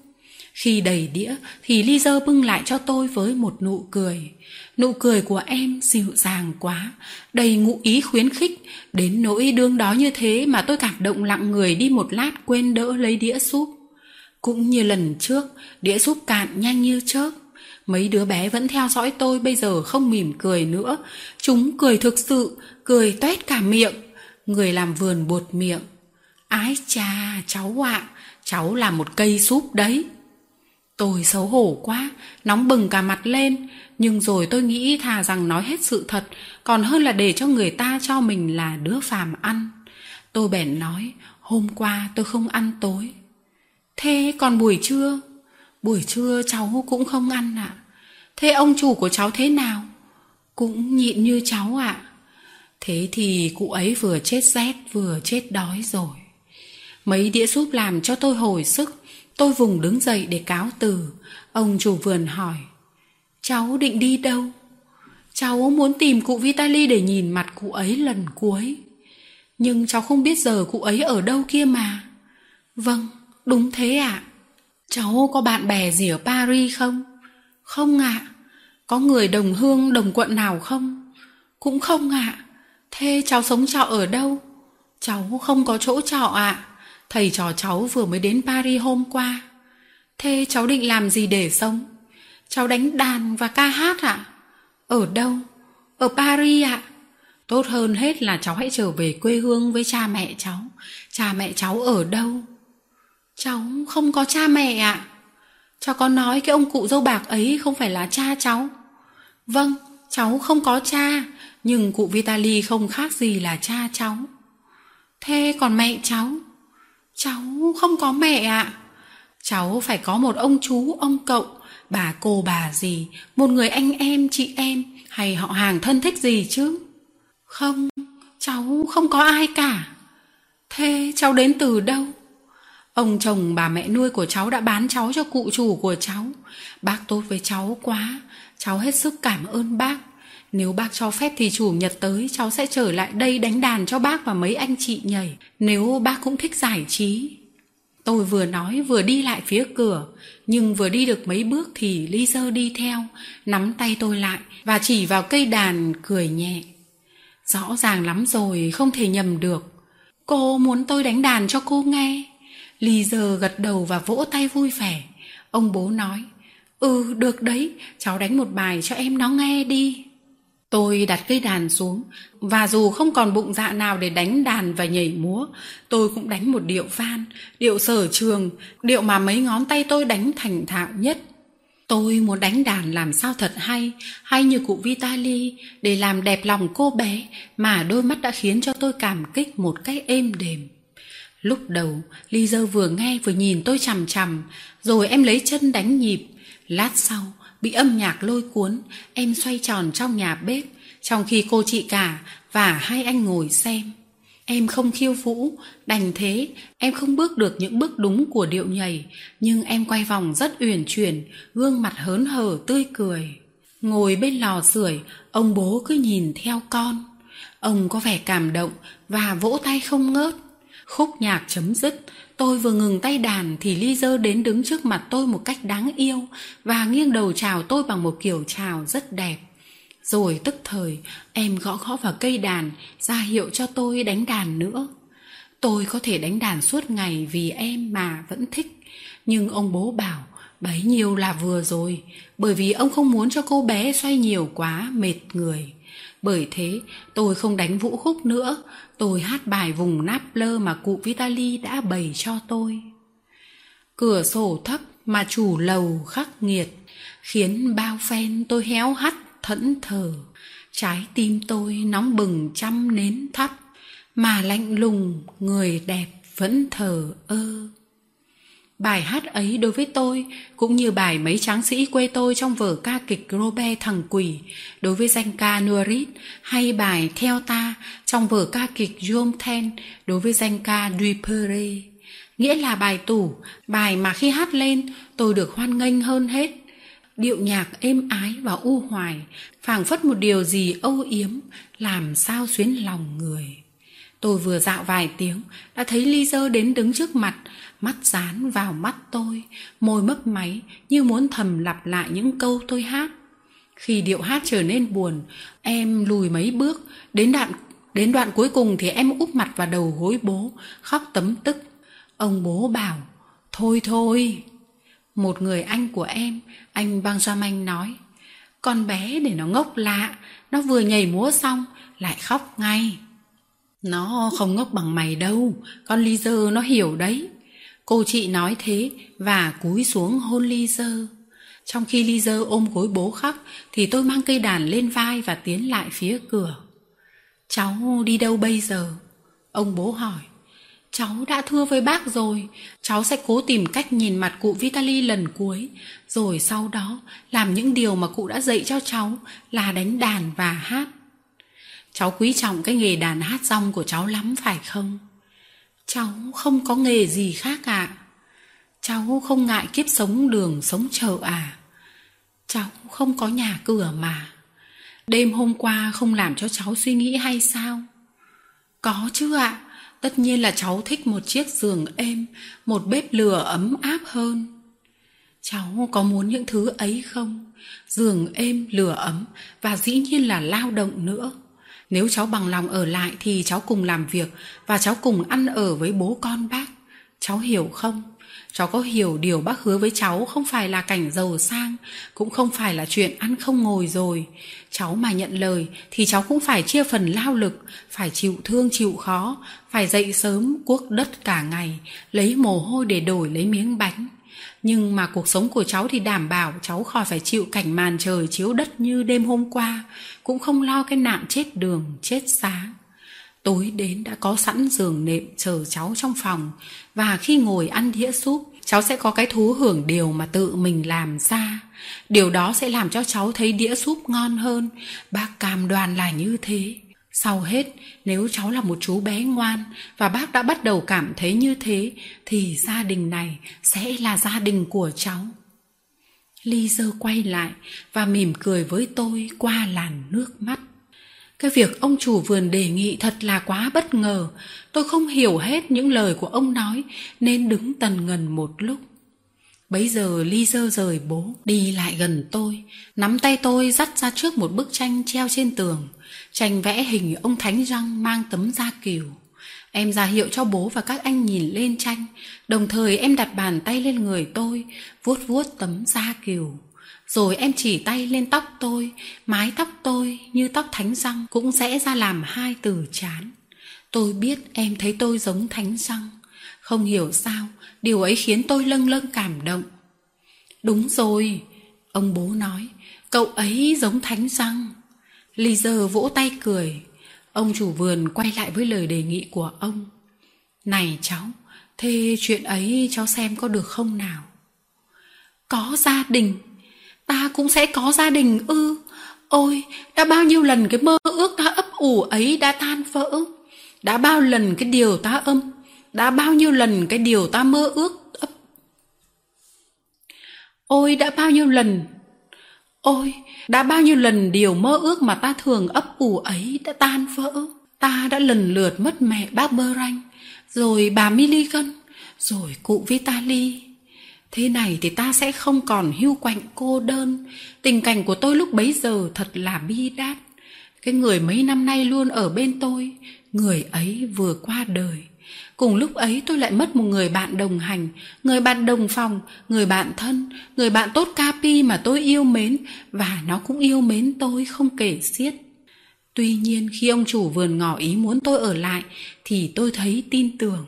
Khi đầy đĩa thì ly dơ bưng lại cho tôi với một nụ cười. Nụ cười của em dịu dàng quá, đầy ngụ ý khuyến khích, đến nỗi đương đó như thế mà tôi cảm động lặng người đi một lát quên đỡ lấy đĩa súp. Cũng như lần trước, đĩa súp cạn nhanh như chớp. Mấy đứa bé vẫn theo dõi tôi bây giờ không mỉm cười nữa. Chúng cười thực sự, cười toét cả miệng. Người làm vườn buột miệng. Ái cha, cháu ạ, à, cháu là một cây súp đấy. Tôi xấu hổ quá, nóng bừng cả mặt lên, nhưng rồi tôi nghĩ thà rằng nói hết sự thật, còn hơn là để cho người ta cho mình là đứa phàm ăn. Tôi bèn nói, hôm qua tôi không ăn tối. Thế còn buổi trưa? Buổi trưa cháu cũng không ăn ạ. À. Thế ông chủ của cháu thế nào? Cũng nhịn như cháu ạ. À. Thế thì cụ ấy vừa chết rét vừa chết đói rồi. Mấy đĩa súp làm cho tôi hồi sức. Tôi vùng đứng dậy để cáo từ. Ông chủ vườn hỏi. Cháu định đi đâu? Cháu muốn tìm cụ Vitali để nhìn mặt cụ ấy lần cuối. Nhưng cháu không biết giờ cụ ấy ở đâu kia mà. Vâng, đúng thế ạ. À. Cháu có bạn bè gì ở Paris không? Không ạ. À. Có người đồng hương, đồng quận nào không? Cũng không ạ. À. Thế cháu sống trọ ở đâu? Cháu không có chỗ trọ ạ. À. Thầy trò cháu vừa mới đến Paris hôm qua. Thế cháu định làm gì để sống? Cháu đánh đàn và ca hát ạ? À? Ở đâu? Ở Paris ạ? À? Tốt hơn hết là cháu hãy trở về quê hương với cha mẹ cháu. Cha mẹ cháu ở đâu? Cháu không có cha mẹ ạ. À? Cháu có nói cái ông cụ dâu bạc ấy không phải là cha cháu. Vâng, cháu không có cha, nhưng cụ Vitali không khác gì là cha cháu. Thế còn mẹ cháu? Cháu không có mẹ ạ. À. Cháu phải có một ông chú, ông cậu, bà cô bà gì, một người anh em, chị em hay họ hàng thân thích gì chứ. Không, cháu không có ai cả. Thế cháu đến từ đâu? Ông chồng bà mẹ nuôi của cháu đã bán cháu cho cụ chủ của cháu. Bác tốt với cháu quá, cháu hết sức cảm ơn bác. Nếu bác cho phép thì chủ nhật tới cháu sẽ trở lại đây đánh đàn cho bác và mấy anh chị nhảy. Nếu bác cũng thích giải trí. Tôi vừa nói vừa đi lại phía cửa, nhưng vừa đi được mấy bước thì Lisa đi theo, nắm tay tôi lại và chỉ vào cây đàn cười nhẹ. Rõ ràng lắm rồi, không thể nhầm được. Cô muốn tôi đánh đàn cho cô nghe lì giờ gật đầu và vỗ tay vui vẻ. Ông bố nói, ừ được đấy, cháu đánh một bài cho em nó nghe đi. Tôi đặt cây đàn xuống và dù không còn bụng dạ nào để đánh đàn và nhảy múa, tôi cũng đánh một điệu van, điệu sở trường, điệu mà mấy ngón tay tôi đánh thành thạo nhất. Tôi muốn đánh đàn làm sao thật hay, hay như cụ Vitali để làm đẹp lòng cô bé mà đôi mắt đã khiến cho tôi cảm kích một cách êm đềm. Lúc đầu, Ly Dơ vừa nghe vừa nhìn tôi chằm chằm, rồi em lấy chân đánh nhịp. Lát sau, bị âm nhạc lôi cuốn, em xoay tròn trong nhà bếp, trong khi cô chị cả và hai anh ngồi xem. Em không khiêu vũ, đành thế, em không bước được những bước đúng của điệu nhảy, nhưng em quay vòng rất uyển chuyển, gương mặt hớn hở tươi cười. Ngồi bên lò sưởi, ông bố cứ nhìn theo con. Ông có vẻ cảm động và vỗ tay không ngớt. Khúc nhạc chấm dứt, tôi vừa ngừng tay đàn thì Ly dơ đến đứng trước mặt tôi một cách đáng yêu và nghiêng đầu chào tôi bằng một kiểu chào rất đẹp. Rồi tức thời, em gõ gõ vào cây đàn, ra hiệu cho tôi đánh đàn nữa. Tôi có thể đánh đàn suốt ngày vì em mà vẫn thích. Nhưng ông bố bảo, bấy nhiêu là vừa rồi, bởi vì ông không muốn cho cô bé xoay nhiều quá, mệt người. Bởi thế, tôi không đánh vũ khúc nữa, tôi hát bài vùng náp lơ mà cụ Vitali đã bày cho tôi. Cửa sổ thấp mà chủ lầu khắc nghiệt, khiến bao phen tôi héo hắt thẫn thờ. Trái tim tôi nóng bừng trăm nến thắp mà lạnh lùng người đẹp vẫn thờ ơ bài hát ấy đối với tôi, cũng như bài mấy tráng sĩ quê tôi trong vở ca kịch Robert thằng quỷ đối với danh ca Nurit hay bài theo ta trong vở ca kịch Jom Ten, đối với danh ca Dupere nghĩa là bài tủ, bài mà khi hát lên, tôi được hoan nghênh hơn hết. Điệu nhạc êm ái và u hoài, phảng phất một điều gì âu yếm, làm sao xuyến lòng người. Tôi vừa dạo vài tiếng, đã thấy ly dơ đến đứng trước mặt mắt dán vào mắt tôi môi mấp máy như muốn thầm lặp lại những câu tôi hát khi điệu hát trở nên buồn em lùi mấy bước đến đoạn đến đoạn cuối cùng thì em úp mặt vào đầu gối bố khóc tấm tức ông bố bảo thôi thôi một người anh của em, anh Benjamin nói, con bé để nó ngốc lạ, nó vừa nhảy múa xong, lại khóc ngay. Nó không ngốc bằng mày đâu, con ly dơ nó hiểu đấy. Cô chị nói thế và cúi xuống hôn ly dơ. Trong khi ly dơ ôm gối bố khóc thì tôi mang cây đàn lên vai và tiến lại phía cửa. Cháu đi đâu bây giờ? Ông bố hỏi. Cháu đã thưa với bác rồi, cháu sẽ cố tìm cách nhìn mặt cụ Vitali lần cuối, rồi sau đó làm những điều mà cụ đã dạy cho cháu là đánh đàn và hát. Cháu quý trọng cái nghề đàn hát rong của cháu lắm phải không? Cháu không có nghề gì khác ạ. À. Cháu không ngại kiếp sống đường sống chợ à. Cháu không có nhà cửa mà. Đêm hôm qua không làm cho cháu suy nghĩ hay sao? Có chứ ạ. À tất nhiên là cháu thích một chiếc giường êm, một bếp lửa ấm áp hơn cháu có muốn những thứ ấy không giường êm, lửa ấm và dĩ nhiên là lao động nữa nếu cháu bằng lòng ở lại thì cháu cùng làm việc và cháu cùng ăn ở với bố con bác. Cháu hiểu không? Cháu có hiểu điều bác hứa với cháu không phải là cảnh giàu sang, cũng không phải là chuyện ăn không ngồi rồi. Cháu mà nhận lời thì cháu cũng phải chia phần lao lực, phải chịu thương chịu khó, phải dậy sớm cuốc đất cả ngày, lấy mồ hôi để đổi lấy miếng bánh nhưng mà cuộc sống của cháu thì đảm bảo cháu khỏi phải chịu cảnh màn trời chiếu đất như đêm hôm qua, cũng không lo cái nạn chết đường, chết sáng tối đến đã có sẵn giường nệm chờ cháu trong phòng, và khi ngồi ăn đĩa súp, cháu sẽ có cái thú hưởng điều mà tự mình làm ra. Điều đó sẽ làm cho cháu thấy đĩa súp ngon hơn. Bác cam đoan là như thế sau hết, nếu cháu là một chú bé ngoan và bác đã bắt đầu cảm thấy như thế, thì gia đình này sẽ là gia đình của cháu. Ly dơ quay lại và mỉm cười với tôi qua làn nước mắt. Cái việc ông chủ vườn đề nghị thật là quá bất ngờ. Tôi không hiểu hết những lời của ông nói, nên đứng tần ngần một lúc. Bấy giờ ly dơ rời bố, đi lại gần tôi, nắm tay tôi dắt ra trước một bức tranh treo trên tường tranh vẽ hình ông thánh răng mang tấm da kiều. Em ra hiệu cho bố và các anh nhìn lên tranh. Đồng thời em đặt bàn tay lên người tôi, vuốt vuốt tấm da kiều. Rồi em chỉ tay lên tóc tôi, mái tóc tôi như tóc thánh răng cũng sẽ ra làm hai từ chán. Tôi biết em thấy tôi giống thánh răng không hiểu sao, điều ấy khiến tôi lâng lâng cảm động. Đúng rồi, ông bố nói, cậu ấy giống thánh răng Ly giờ vỗ tay cười. Ông chủ vườn quay lại với lời đề nghị của ông. Này cháu, Thế chuyện ấy cháu xem có được không nào? Có gia đình. Ta cũng sẽ có gia đình ư. Ôi, đã bao nhiêu lần cái mơ ước ta ấp ủ ấy đã tan vỡ. Đã bao lần cái điều ta âm. Đã bao nhiêu lần cái điều ta mơ ước ấp. Ôi, đã bao nhiêu lần Ôi, đã bao nhiêu lần điều mơ ước mà ta thường ấp ủ ấy đã tan vỡ. Ta đã lần lượt mất mẹ bác Bơ Ranh, rồi bà Milligan, rồi cụ Vitali. Thế này thì ta sẽ không còn hưu quạnh cô đơn. Tình cảnh của tôi lúc bấy giờ thật là bi đát. Cái người mấy năm nay luôn ở bên tôi, người ấy vừa qua đời. Cùng lúc ấy tôi lại mất một người bạn đồng hành, người bạn đồng phòng, người bạn thân, người bạn tốt capi mà tôi yêu mến và nó cũng yêu mến tôi không kể xiết. Tuy nhiên khi ông chủ vườn ngỏ ý muốn tôi ở lại thì tôi thấy tin tưởng.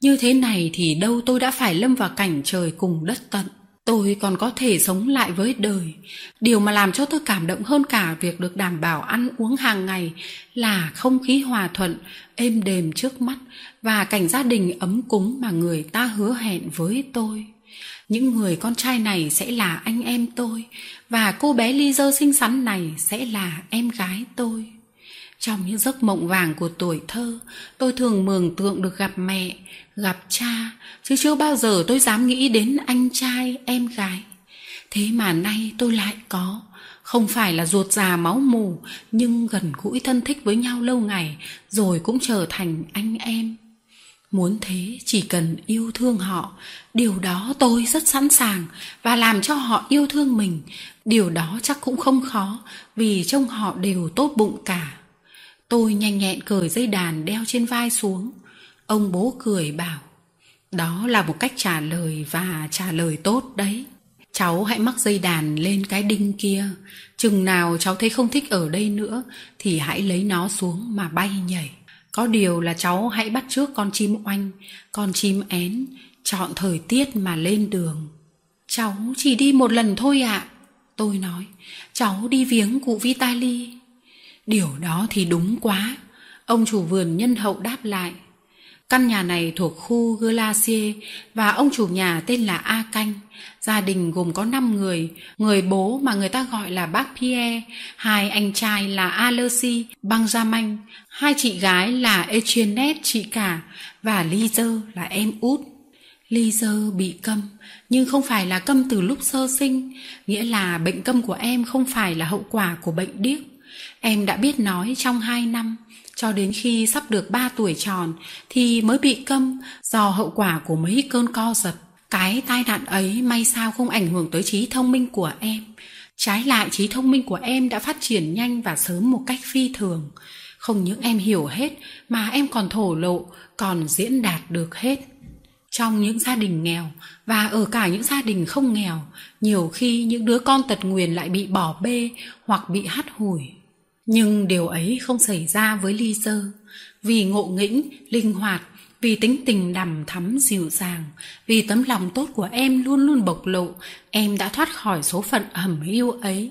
Như thế này thì đâu tôi đã phải lâm vào cảnh trời cùng đất tận tôi còn có thể sống lại với đời. Điều mà làm cho tôi cảm động hơn cả việc được đảm bảo ăn uống hàng ngày là không khí hòa thuận, êm đềm trước mắt và cảnh gia đình ấm cúng mà người ta hứa hẹn với tôi. Những người con trai này sẽ là anh em tôi và cô bé ly dơ xinh xắn này sẽ là em gái tôi trong những giấc mộng vàng của tuổi thơ, tôi thường mường tượng được gặp mẹ, gặp cha, chứ chưa bao giờ tôi dám nghĩ đến anh trai, em gái. Thế mà nay tôi lại có. Không phải là ruột già máu mù, nhưng gần gũi thân thích với nhau lâu ngày, rồi cũng trở thành anh em. Muốn thế, chỉ cần yêu thương họ. Điều đó tôi rất sẵn sàng, và làm cho họ yêu thương mình. Điều đó chắc cũng không khó, vì trông họ đều tốt bụng cả tôi nhanh nhẹn cởi dây đàn đeo trên vai xuống. Ông bố cười bảo, đó là một cách trả lời và trả lời tốt đấy. Cháu hãy mắc dây đàn lên cái đinh kia. Chừng nào cháu thấy không thích ở đây nữa thì hãy lấy nó xuống mà bay nhảy. Có điều là cháu hãy bắt trước con chim oanh, con chim én, chọn thời tiết mà lên đường. Cháu chỉ đi một lần thôi ạ. À. tôi nói, cháu đi viếng cụ vitali điều đó thì đúng quá ông chủ vườn nhân hậu đáp lại Căn nhà này thuộc khu Glacier và ông chủ nhà tên là A Canh. Gia đình gồm có 5 người, người bố mà người ta gọi là bác Pierre, hai anh trai là Alexi, Benjamin, hai chị gái là Etienne chị cả và Lizer là em út. Lizer bị câm, nhưng không phải là câm từ lúc sơ sinh, nghĩa là bệnh câm của em không phải là hậu quả của bệnh điếc. Em đã biết nói trong 2 năm, cho đến khi sắp được 3 tuổi tròn thì mới bị câm do hậu quả của mấy cơn co giật. Cái tai nạn ấy may sao không ảnh hưởng tới trí thông minh của em. Trái lại trí thông minh của em đã phát triển nhanh và sớm một cách phi thường. Không những em hiểu hết mà em còn thổ lộ, còn diễn đạt được hết. trong những gia đình nghèo và ở cả những gia đình không nghèo nhiều khi những đứa con tật nguyền lại bị bỏ bê hoặc bị hắt hủi nhưng điều ấy không xảy ra với ly dơ vì ngộ nghĩnh, linh hoạt, vì tính tình đằm thắm dịu dàng, vì tấm lòng tốt của em luôn luôn bộc lộ, em đã thoát khỏi số phận hầm hiu ấy.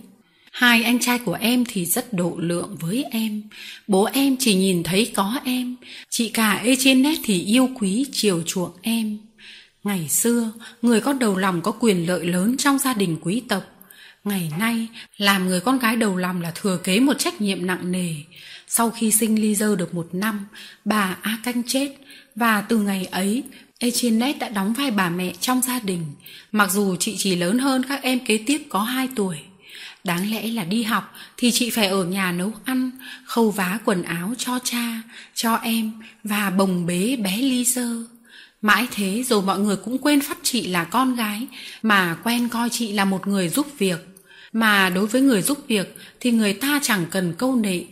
Hai anh trai của em thì rất độ lượng với em. Bố em chỉ nhìn thấy có em. Chị cả ê trên nét thì yêu quý, chiều chuộng em. Ngày xưa, người có đầu lòng có quyền lợi lớn trong gia đình quý tộc ngày nay làm người con gái đầu lòng là thừa kế một trách nhiệm nặng nề sau khi sinh ly dơ được một năm bà a canh chết và từ ngày ấy Echinet đã đóng vai bà mẹ trong gia đình, mặc dù chị chỉ lớn hơn các em kế tiếp có 2 tuổi. Đáng lẽ là đi học thì chị phải ở nhà nấu ăn, khâu vá quần áo cho cha, cho em và bồng bế bé ly dơ. Mãi thế rồi mọi người cũng quên phát chị là con gái, mà quen coi chị là một người giúp việc. Mà đối với người giúp việc thì người ta chẳng cần câu nệ.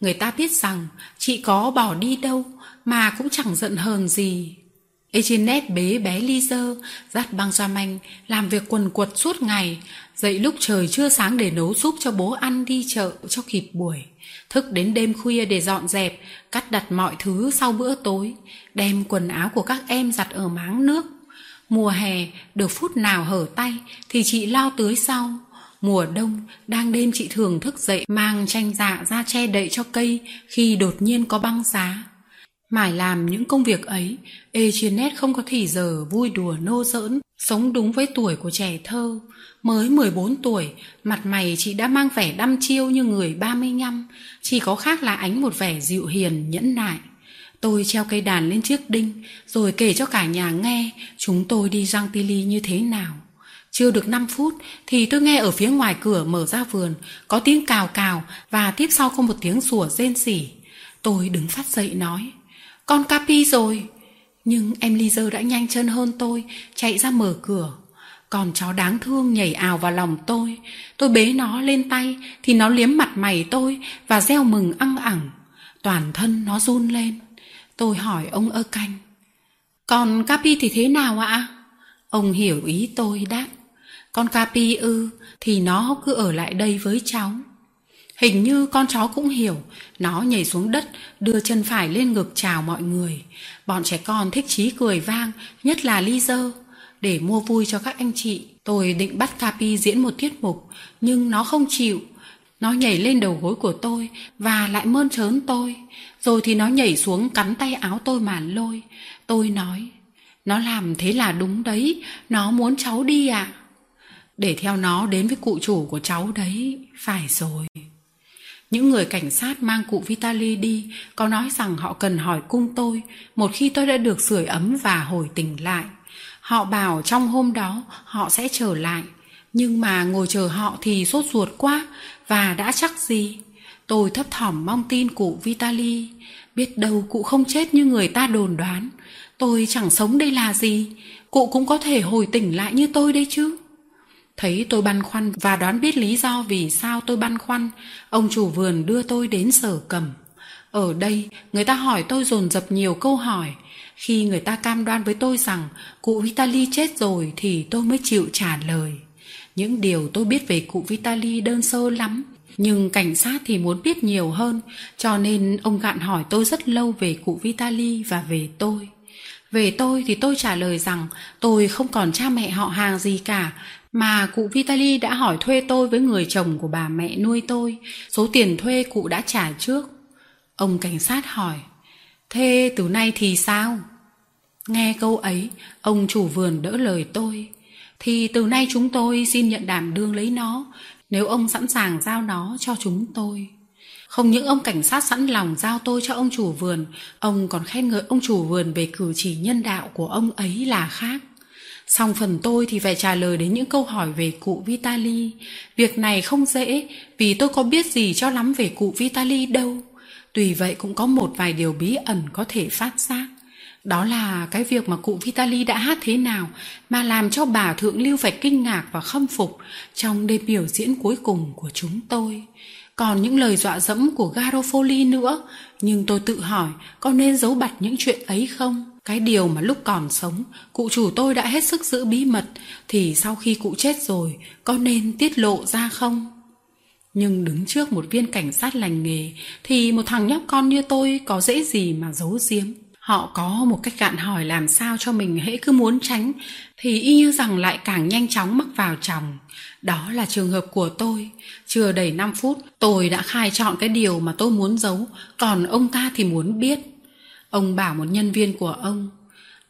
Người ta biết rằng chị có bỏ đi đâu mà cũng chẳng giận hờn gì. Echinet bế bé Lizer, dắt băng ra manh, làm việc quần quật suốt ngày, dậy lúc trời chưa sáng để nấu súp cho bố ăn đi chợ cho kịp buổi. Thức đến đêm khuya để dọn dẹp, cắt đặt mọi thứ sau bữa tối, đem quần áo của các em giặt ở máng nước. Mùa hè, được phút nào hở tay thì chị lao tưới sau. Mùa đông, đang đêm chị thường thức dậy mang tranh dạ ra che đậy cho cây khi đột nhiên có băng giá. Mải làm những công việc ấy, Echinet không có thì giờ vui đùa nô giỡn, sống đúng với tuổi của trẻ thơ. Mới 14 tuổi, mặt mày chị đã mang vẻ đăm chiêu như người 35, chỉ có khác là ánh một vẻ dịu hiền, nhẫn nại. Tôi treo cây đàn lên chiếc đinh, rồi kể cho cả nhà nghe chúng tôi đi răng tili như thế nào. Chưa được 5 phút thì tôi nghe ở phía ngoài cửa mở ra vườn có tiếng cào cào và tiếp sau có một tiếng sủa rên rỉ. Tôi đứng phát dậy nói con Capi rồi. Nhưng em Lizer đã nhanh chân hơn tôi, chạy ra mở cửa. Còn chó đáng thương nhảy ào vào lòng tôi. Tôi bế nó lên tay thì nó liếm mặt mày tôi và reo mừng ăn ẳng. Toàn thân nó run lên. Tôi hỏi ông ơ canh. Còn Capi thì thế nào ạ? Ông hiểu ý tôi đáp. Con Capi ư thì nó cứ ở lại đây với cháu. Hình như con chó cũng hiểu, nó nhảy xuống đất, đưa chân phải lên ngực chào mọi người. Bọn trẻ con thích chí cười vang, nhất là ly dơ. Để mua vui cho các anh chị, tôi định bắt Capi diễn một tiết mục, nhưng nó không chịu. Nó nhảy lên đầu gối của tôi và lại mơn trớn tôi. Rồi thì nó nhảy xuống cắn tay áo tôi mà lôi. Tôi nói, nó làm thế là đúng đấy, nó muốn cháu đi ạ. À? Để theo nó đến với cụ chủ của cháu đấy, phải rồi. Những người cảnh sát mang cụ Vitali đi có nói rằng họ cần hỏi cung tôi một khi tôi đã được sưởi ấm và hồi tỉnh lại. Họ bảo trong hôm đó họ sẽ trở lại. Nhưng mà ngồi chờ họ thì sốt ruột quá và đã chắc gì. Tôi thấp thỏm mong tin cụ Vitali. Biết đâu cụ không chết như người ta đồn đoán. Tôi chẳng sống đây là gì. Cụ cũng có thể hồi tỉnh lại như tôi đây chứ. Thấy tôi băn khoăn và đoán biết lý do vì sao tôi băn khoăn, ông chủ vườn đưa tôi đến sở cầm. Ở đây, người ta hỏi tôi dồn dập nhiều câu hỏi. Khi người ta cam đoan với tôi rằng cụ Vitali chết rồi thì tôi mới chịu trả lời. Những điều tôi biết về cụ Vitali đơn sơ lắm, nhưng cảnh sát thì muốn biết nhiều hơn, cho nên ông gạn hỏi tôi rất lâu về cụ Vitali và về tôi. Về tôi thì tôi trả lời rằng tôi không còn cha mẹ họ hàng gì cả mà cụ Vitali đã hỏi thuê tôi với người chồng của bà mẹ nuôi tôi, số tiền thuê cụ đã trả trước. Ông cảnh sát hỏi, thế từ nay thì sao? Nghe câu ấy, ông chủ vườn đỡ lời tôi. Thì từ nay chúng tôi xin nhận đảm đương lấy nó, nếu ông sẵn sàng giao nó cho chúng tôi. Không những ông cảnh sát sẵn lòng giao tôi cho ông chủ vườn, ông còn khen ngợi ông chủ vườn về cử chỉ nhân đạo của ông ấy là khác. Xong phần tôi thì phải trả lời đến những câu hỏi về cụ Vitali. Việc này không dễ, vì tôi có biết gì cho lắm về cụ Vitali đâu. Tùy vậy cũng có một vài điều bí ẩn có thể phát giác. Đó là cái việc mà cụ Vitali đã hát thế nào, mà làm cho bà Thượng Lưu phải kinh ngạc và khâm phục trong đêm biểu diễn cuối cùng của chúng tôi. Còn những lời dọa dẫm của Garofoli nữa, nhưng tôi tự hỏi có nên giấu bặt những chuyện ấy không? Cái điều mà lúc còn sống, cụ chủ tôi đã hết sức giữ bí mật, thì sau khi cụ chết rồi, có nên tiết lộ ra không? Nhưng đứng trước một viên cảnh sát lành nghề, thì một thằng nhóc con như tôi có dễ gì mà giấu giếm. Họ có một cách gạn hỏi làm sao cho mình hễ cứ muốn tránh, thì y như rằng lại càng nhanh chóng mắc vào chồng. Đó là trường hợp của tôi. Chưa đầy 5 phút, tôi đã khai chọn cái điều mà tôi muốn giấu, còn ông ta thì muốn biết. Ông bảo một nhân viên của ông,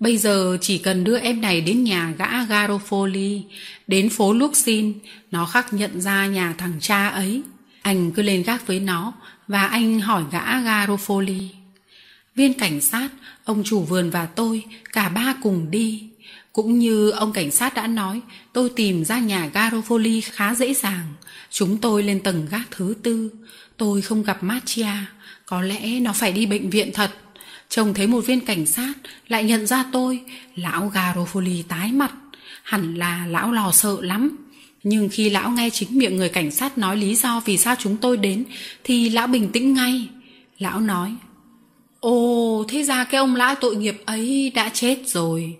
Bây giờ chỉ cần đưa em này đến nhà gã Garofoli, đến phố Luxin, nó khắc nhận ra nhà thằng cha ấy. Anh cứ lên gác với nó và anh hỏi gã Garofoli. Viên cảnh sát, ông chủ vườn và tôi, cả ba cùng đi. Cũng như ông cảnh sát đã nói, tôi tìm ra nhà Garofoli khá dễ dàng. Chúng tôi lên tầng gác thứ tư. Tôi không gặp Machia. Có lẽ nó phải đi bệnh viện thật. Trông thấy một viên cảnh sát lại nhận ra tôi, lão Garofoli tái mặt. Hẳn là lão lò sợ lắm. Nhưng khi lão nghe chính miệng người cảnh sát nói lý do vì sao chúng tôi đến, thì lão bình tĩnh ngay. Lão nói, Ồ, thế ra cái ông lão tội nghiệp ấy đã chết rồi.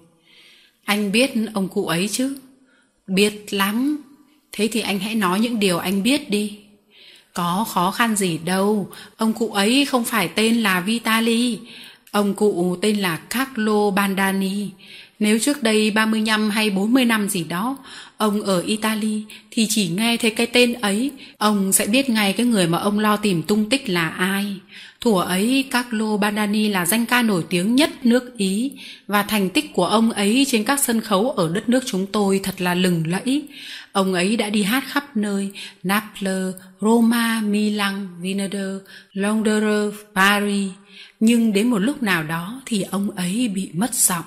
Anh biết ông cụ ấy chứ? Biết lắm. Thế thì anh hãy nói những điều anh biết đi. Có khó khăn gì đâu, ông cụ ấy không phải tên là Vitali, ông cụ tên là Carlo Bandani. Nếu trước đây 35 hay 40 năm gì đó, ông ở Italy thì chỉ nghe thấy cái tên ấy, ông sẽ biết ngay cái người mà ông lo tìm tung tích là ai. Thủa ấy Carlo Bandani là danh ca nổi tiếng nhất nước Ý và thành tích của ông ấy trên các sân khấu ở đất nước chúng tôi thật là lừng lẫy. Ông ấy đã đi hát khắp nơi, Naples, Roma, Milan, Vinader, Londres, Paris. Nhưng đến một lúc nào đó thì ông ấy bị mất giọng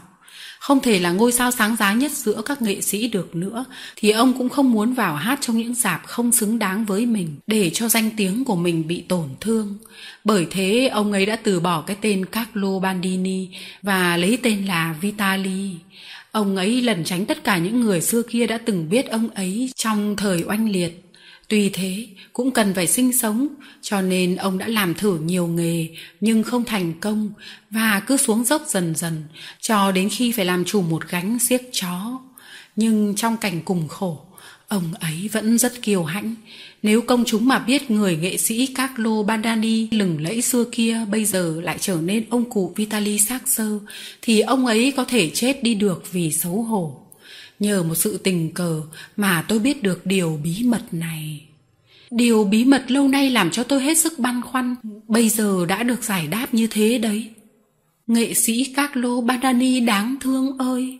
không thể là ngôi sao sáng giá nhất giữa các nghệ sĩ được nữa, thì ông cũng không muốn vào hát trong những dạp không xứng đáng với mình, để cho danh tiếng của mình bị tổn thương. Bởi thế, ông ấy đã từ bỏ cái tên Carlo Bandini và lấy tên là Vitali. Ông ấy lẩn tránh tất cả những người xưa kia đã từng biết ông ấy trong thời oanh liệt. Tuy thế, cũng cần phải sinh sống, cho nên ông đã làm thử nhiều nghề nhưng không thành công và cứ xuống dốc dần dần cho đến khi phải làm chủ một gánh xiếc chó. Nhưng trong cảnh cùng khổ, ông ấy vẫn rất kiêu hãnh. Nếu công chúng mà biết người nghệ sĩ Carlo Bandani lừng lẫy xưa kia bây giờ lại trở nên ông cụ Vitali Saxer thì ông ấy có thể chết đi được vì xấu hổ. Nhờ một sự tình cờ mà tôi biết được điều bí mật này. Điều bí mật lâu nay làm cho tôi hết sức băn khoăn, bây giờ đã được giải đáp như thế đấy. Nghệ sĩ Carlo Badani đáng thương ơi,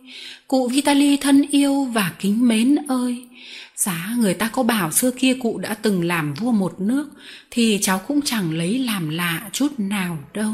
cụ Vitali thân yêu và kính mến ơi. Giá người ta có bảo xưa kia cụ đã từng làm vua một nước, thì cháu cũng chẳng lấy làm lạ chút nào đâu.